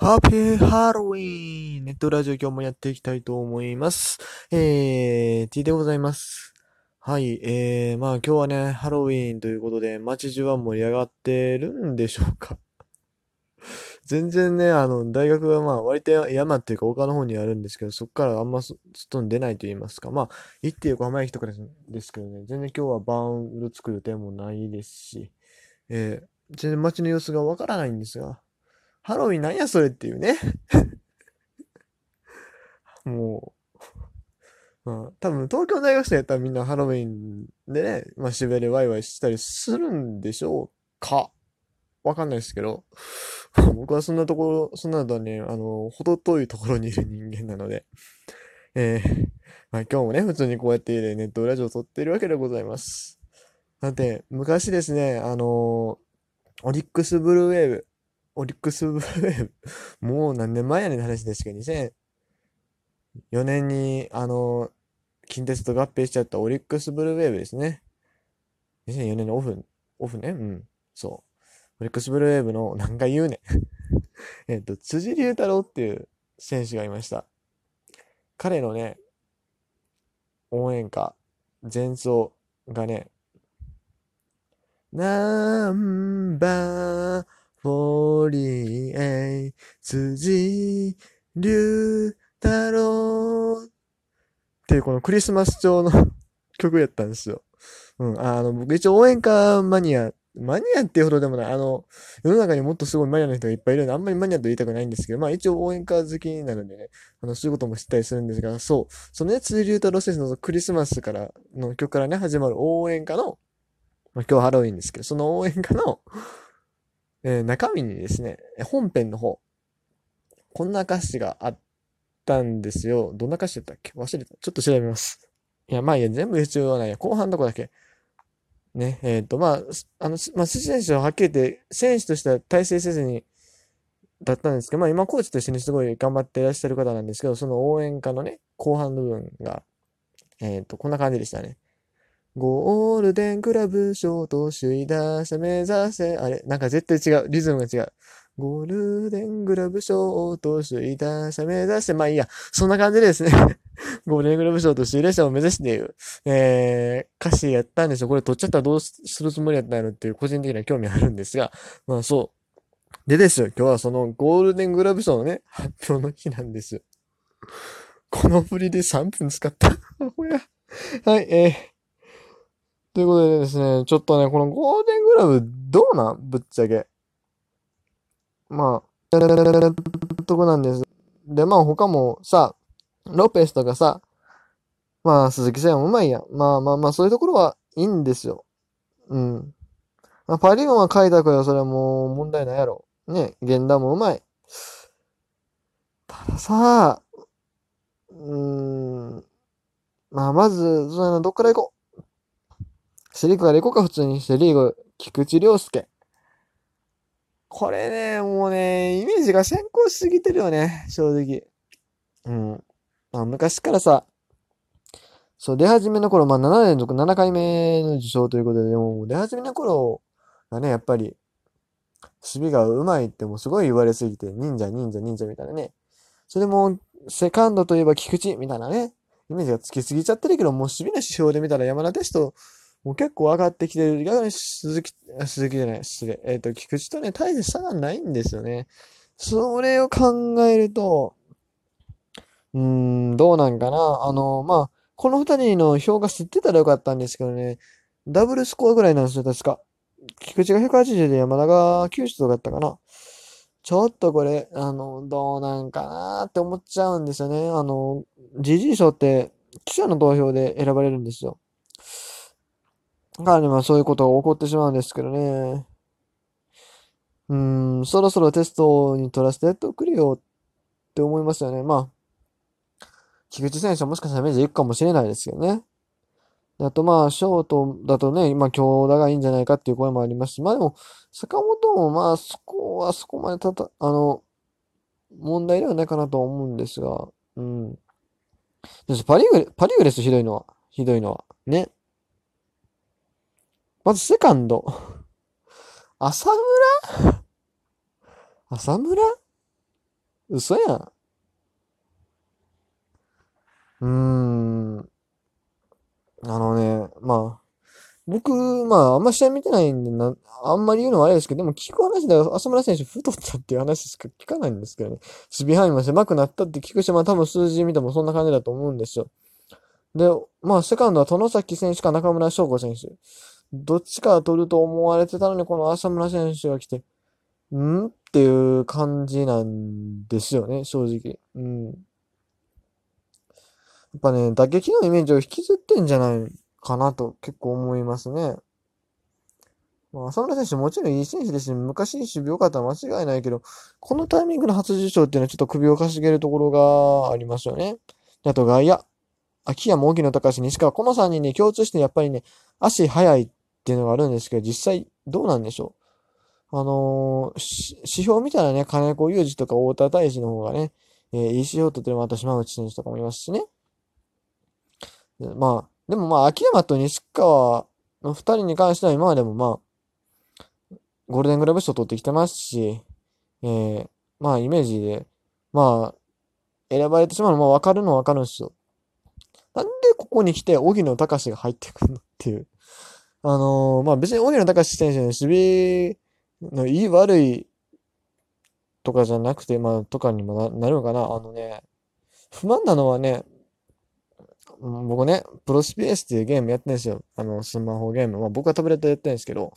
ハッピーハロウィーンネットラジオ今日もやっていきたいと思います。えー、T でございます。はい、えー、まあ今日はね、ハロウィーンということで、街中は盛り上がってるんでしょうか 全然ね、あの、大学はまあ割と山っていうか丘の方にあるんですけど、そこからあんま外に出ないと言いますか。まあ、行って横浜駅とかですですけどね、全然今日は晩うろつく予定もないですし、えー、全然街の様子がわからないんですが、ハロウィンなんやそれっていうね。もう、まあ、多分東京大学生やったらみんなハロウィンでね、まあ渋谷でワイワイしたりするんでしょうか。わかんないですけど、僕はそんなところ、そんなのとはね、あの、ほど遠いところにいる人間なので、えー、まあ今日もね、普通にこうやってネットラジオを撮ってるわけでございます。だって、昔ですね、あのオリックスブルーウェーブ、オリックスブルーウェーブ、もう何年前やねんって話ですけど、2004年に、あの、近鉄と合併しちゃったオリックスブルーウェーブですね。2004年のオフ、オフね？うん。そう。オリックスブルーウェーブの、何回言うねん。えっと、辻龍太郎っていう選手がいました。彼のね、応援歌、前奏がね、ナンバー48辻龍太郎っていうこのクリスマス調の 曲やったんですよ。うん、あの、僕一応応援歌マニア、マニアっていうほどでもない。あの、世の中にもっとすごいマニアの人がいっぱいいるので、あんまりマニアと言いたくないんですけど、まあ一応応援歌好きなのでね、あの、そういうことも知ったりするんですが、そう、そのね、辻龍太郎選手のクリスマスからの曲からね、始まる応援歌の、まあ、今日ハロウィンですけど、その応援歌の、えー中身にですね、本編の方、こんな歌詞があったんですよ。どんな歌詞だったっけ？忘れた。ちょっと調べます。いや、まあいいや、全部必要はないや。後半のとこだけ。ね、えっ、と、まあ、あの、まあ、選手ははっきり言って、選手としては大成せずに、だったんですけど、まあ今コーチとしてね、すごい頑張っていらっしゃる方なんですけど、その応援歌のね、後半部分が、えっ、と、こんな感じでしたね。ゴールデンクラブ賞と首位打者目指せ。あれ？なんか絶対違う。リズムが違う。ゴールデングラブ賞と首位打者目指して、まあいいや。そんな感じでですね。ゴールデングラブ賞と首位打者を目指している、えー、歌詞やったんですよ。これ取っちゃったらどうするつもりやったのっていう個人的な興味あるんですが、まあそう。でですよ。今日はそのゴールデングラブ賞のね、発表の日なんですよ。この振りで3分使った。アホや。はい、えー。ということでですね、ちょっとね、このゴールデングラブどうなん？ぶっちゃけ。まあ、とこなんです。で、まあ他もさ、ロペスとかさ、まあ鈴木誠也もうまいやん。まあまあまあそういうところはいいんですよ。うん。まあ、パリオンは開拓よ、それはもう問題ないやろ。ね、源田もうまい。たださ、うーん、まあまず、そうやな、どっから行こう。セリーグから行こうか、普通に。セリーグ、菊池涼介。これね、もうね、イメージが先行しすぎてるよね、正直。うん。まあ、昔からさ、そう、出始めの頃、まあ、7連続7回目の受賞ということで、でも、出始めの頃がね、やっぱり、守備が上手いってもうすごい言われすぎて、忍者、忍者、忍者みたいなね。それも、セカンドといえば菊池みたいなね、イメージがつきすぎちゃってるけど、もう守備の指標で見たら山田テスト、もう結構上がってきてる。逆に鈴木、鈴木じゃない、失礼。えっと、菊池とね、大して差がないんですよね。それを考えると、うーん、どうなんかな。あの、まあ、この二人の票が吸ってたらよかったんですけどね、ダブルスコアぐらいなんですよ、確か。菊池が180で山田が90とかだったかな。ちょっとこれ、あの、どうなんかなって思っちゃうんですよね。あの、GG 賞って記者の投票で選ばれるんですよ。だからね、まあそういうことが起こってしまうんですけどね。うん、そろそろテストに取らせてやってくれよって思いますよね。まあ、菊池選手はもしかしたらメジャー行くかもしれないですけどね。あとまあ、ショートだとね、今強打がいいんじゃないかっていう声もありますし、まあでも、坂本もまあ、そこはそこまでたた、あの、問題ではないかなと思うんですが、うん。でパリーグ、パリーグです、ひどいのは。ひどいのは。ね。まずセカンド。浅村？浅村？嘘やん。うーん。あのね、まあ、僕、まあ、あんま試合見てないんでな、あんまり言うのはあれですけど、でも聞く話では浅村選手太ったっていう話しか聞かないんですけどね。守備範囲も狭くなったって聞くし、まあ多分数字見てもそんな感じだと思うんですよ。で、まあ、セカンドは殿崎選手か中村翔吾選手。どっちか取ると思われてたのに、この浅村選手が来て、ん？っていう感じなんですよね、正直。うん。やっぱね、打撃のイメージを引きずってんじゃないかなと結構思いますね。まあ、浅村選手もちろんいい選手ですし、昔守備良かったら間違いないけど、このタイミングの初受賞っていうのはちょっと首をかしげるところがありますよね。あと外野。秋山、荻野隆、西川。この3人に共通してやっぱりね、足速いっていうのがあるんですけど、実際どうなんでしょう？あのー、指標見たらね、金子裕二とか太田大二の方がね、えー、いい指標とってもあと島内選手とかもいますしね。まあ、でもまあ、秋山と西川の二人に関しては今までもまあ、ゴールデングラブ賞取ってきてますし、えー、まあ、イメージで、まあ、選ばれてしまうのもわかるのはわかるんですよ。なんでここに来て、荻野隆が入ってくるのっていう。あのー、まあ別に荻野隆選手の守備のいい悪いとかじゃなくて、まあ、とかにもなるのかな。あのね、不満なのはね、僕ね、プロスピエスっていうゲームやってるんですよ。あの、スマホゲーム。まあ僕はタブレットやってるんですけど、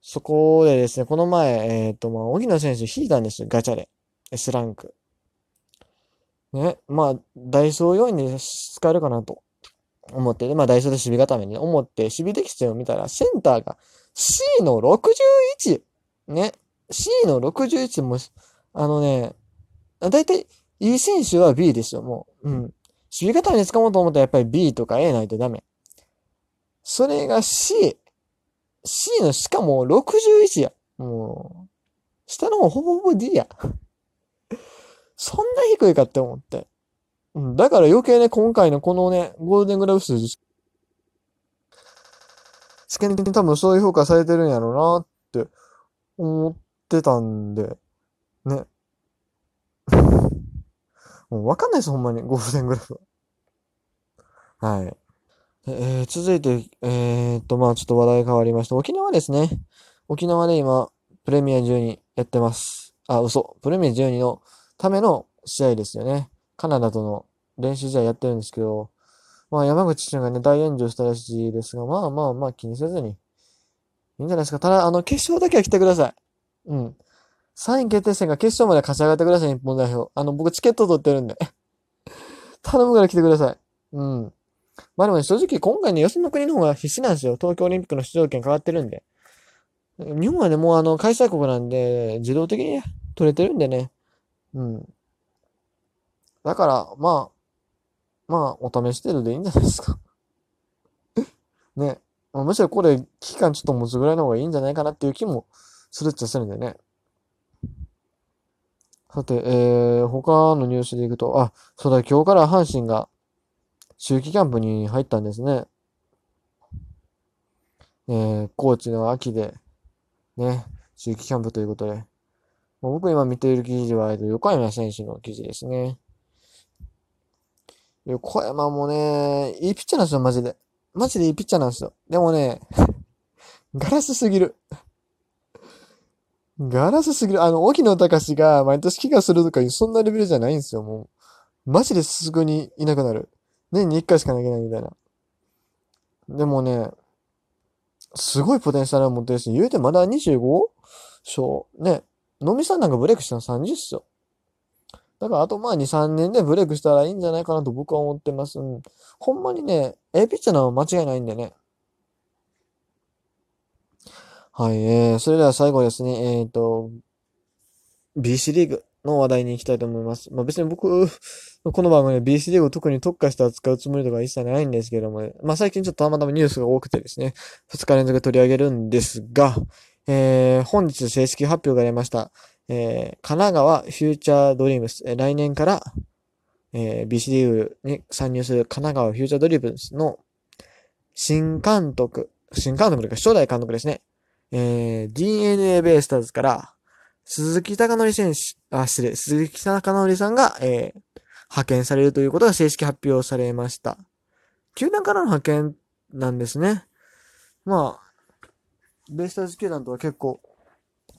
そこでですね、この前、えっ、ー、と、まあ、荻野選手引いたんですよ、ガチャで。S ランク。ね、まあ、ダイソー4位に使えるかなと思って、まあ、ダイソーで守備固めに思って、守備適性を見たら、センターが C の 61! ね、C の61も、あのね、だいたいいい選手は B ですよ、もう。うん。守備固めに使おうと思ったらやっぱり B とか A ないとダメ。それが C。C のしかも61や。もう、下の方ほぼほぼ D や。そんな低いかって思って。うん、だから余計ね、今回のこのね、ゴールデングラブ数字、試験的に多分そういう評価されてるんやろうなって思ってたんで、ね。もうわかんないです、ほんまに、ゴールデングラブ。はい。えー、続いて、えー、っと、まあちょっと話題変わりました。沖縄ですね。沖縄で今、プレミア12やってます。あ、嘘。プレミア12のための試合ですよね。カナダとの練習試合やってるんですけど、まあ山口ちゃんがね、大炎上したらしいですが、まあまあまあ気にせずに。いいんじゃないですか。ただ、あの、決勝だけは来てください。うん。3位決定戦が決勝まで勝ち上がってください、日本代表。あの、僕チケット取ってるんで。頼むから来てください。うん。まあでもね、正直今回ね、よその国の方が必死なんですよ。東京オリンピックの出場権変わってるんで。日本はね、もうあの、開催国なんで、自動的に取れてるんでね。うん。だから、まあ、まあ、お試し程度でいいんじゃないですか ね。むしろこれ、期間ちょっと持つぐらいの方がいいんじゃないかなっていう気もするっちゃするんでね。さて、えー、他のニュースでいくと、あ、そうだ、今日から阪神が秋季キャンプに入ったんですね。えー、高知の秋で、ね、秋季キャンプということで、僕今見ている記事は、横山選手の記事ですね。横山もね、いいピッチャーなんですよ、マジで。マジでいいピッチャーなんですよ。でもね、ガラスすぎる。ガラスすぎる。あの、沖野隆が毎年怪我するとかいう、そんなレベルじゃないんですよ、もう。マジですぐにいなくなる。年に1回しか投げないみたいな。でもね、すごいポテンシャルを持ってるし、言うてまだ 25? 勝ね、のみさんなんかブレイクしたの30っすよ。だからあとまあ2、3年でブレイクしたらいいんじゃないかなと僕は思ってます。うん、ほんまにね、A ピッチャーなのは間違いないんでね。はい、えー、それでは最後ですね、えっ、ー、と、BC リーグの話題に行きたいと思います。まあ別に僕、この番組で BC リーグを特に特化して扱うつもりとか一切ないんですけども、まあ最近ちょっとたまたまニュースが多くてですね、2日連続取り上げるんですが、えー、本日正式発表が出ました。えー、神奈川フューチャードリームス、えー、来年から、えー、BC リーグに参入する神奈川フューチャードリームスの新監督、新監督というか初代監督ですね。えー、DNA ベイスターズから鈴木隆則選手、あ、失礼、鈴木貴則さんが、えー、派遣されるということが正式発表されました。球団からの派遣なんですね。まあ、ベイスターズ球団とは結構、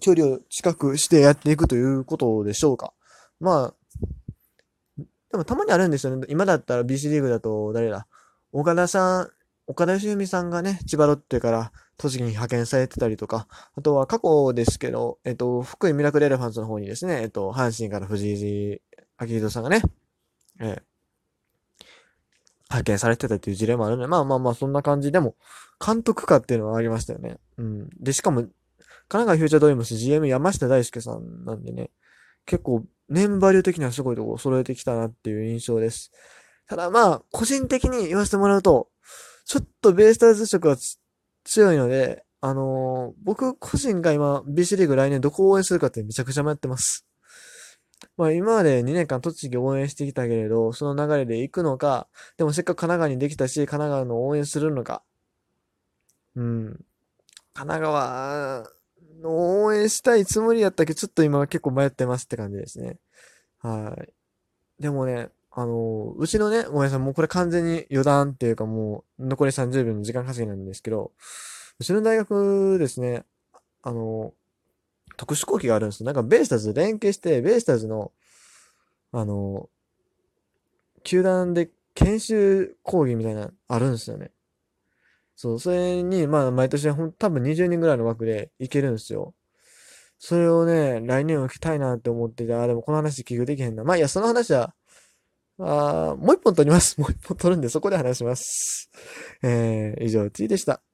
距離を近くしてやっていくということでしょうか。まあ、でもたまにあるんですよね。今だったら BC リーグだと誰だ？岡田さん、岡田義文さんがね、千葉ロッテから栃木に派遣されてたりとか、あとは過去ですけど、えっと、福井ミラクルエレファンツの方にですね、えっと、阪神から藤井明宏さんがね、えー、派遣されてたっていう事例もあるので、まあまあまあ、そんな感じでも、監督かっていうのはありましたよね。うん。で、しかも、神奈川フューチャードリームス GM 山下大輔さんなんでね、結構、ネームバリュー的にはすごいとこ揃えてきたなっていう印象です。ただまあ、個人的に言わせてもらうと、ちょっとベイスターズ色は強いので、あのー、僕個人が今、BC リーグ来年どこを応援するかってめちゃくちゃ迷ってます。まあ今まで2年間栃木応援してきたけれど、その流れで行くのか、でもせっかく神奈川にできたし、神奈川の応援するのか。うん。神奈川応援したいつもりやったけど、ちょっと今は結構迷ってますって感じですね。はい。でもね、あの、うちのね、ごめんなさい、もうこれ完全に余談っていうかもう残り30秒の時間稼ぎなんですけど、うちの大学ですね、あの、特殊講義があるんですよ。なんかベイスターズ連携して、ベイスターズの、あの、球団で研修講義みたいなあるんですよね。そう、それに、まあ、毎年ほん、多分20人ぐらいの枠で行けるんですよ。それをね、来年は行きたいなって思ってて、あ、でもこの話聞くできへんな。まあ、いや、その話は、あもう一本撮ります。もう一本撮るんで、そこで話します。えー、以上、T でした。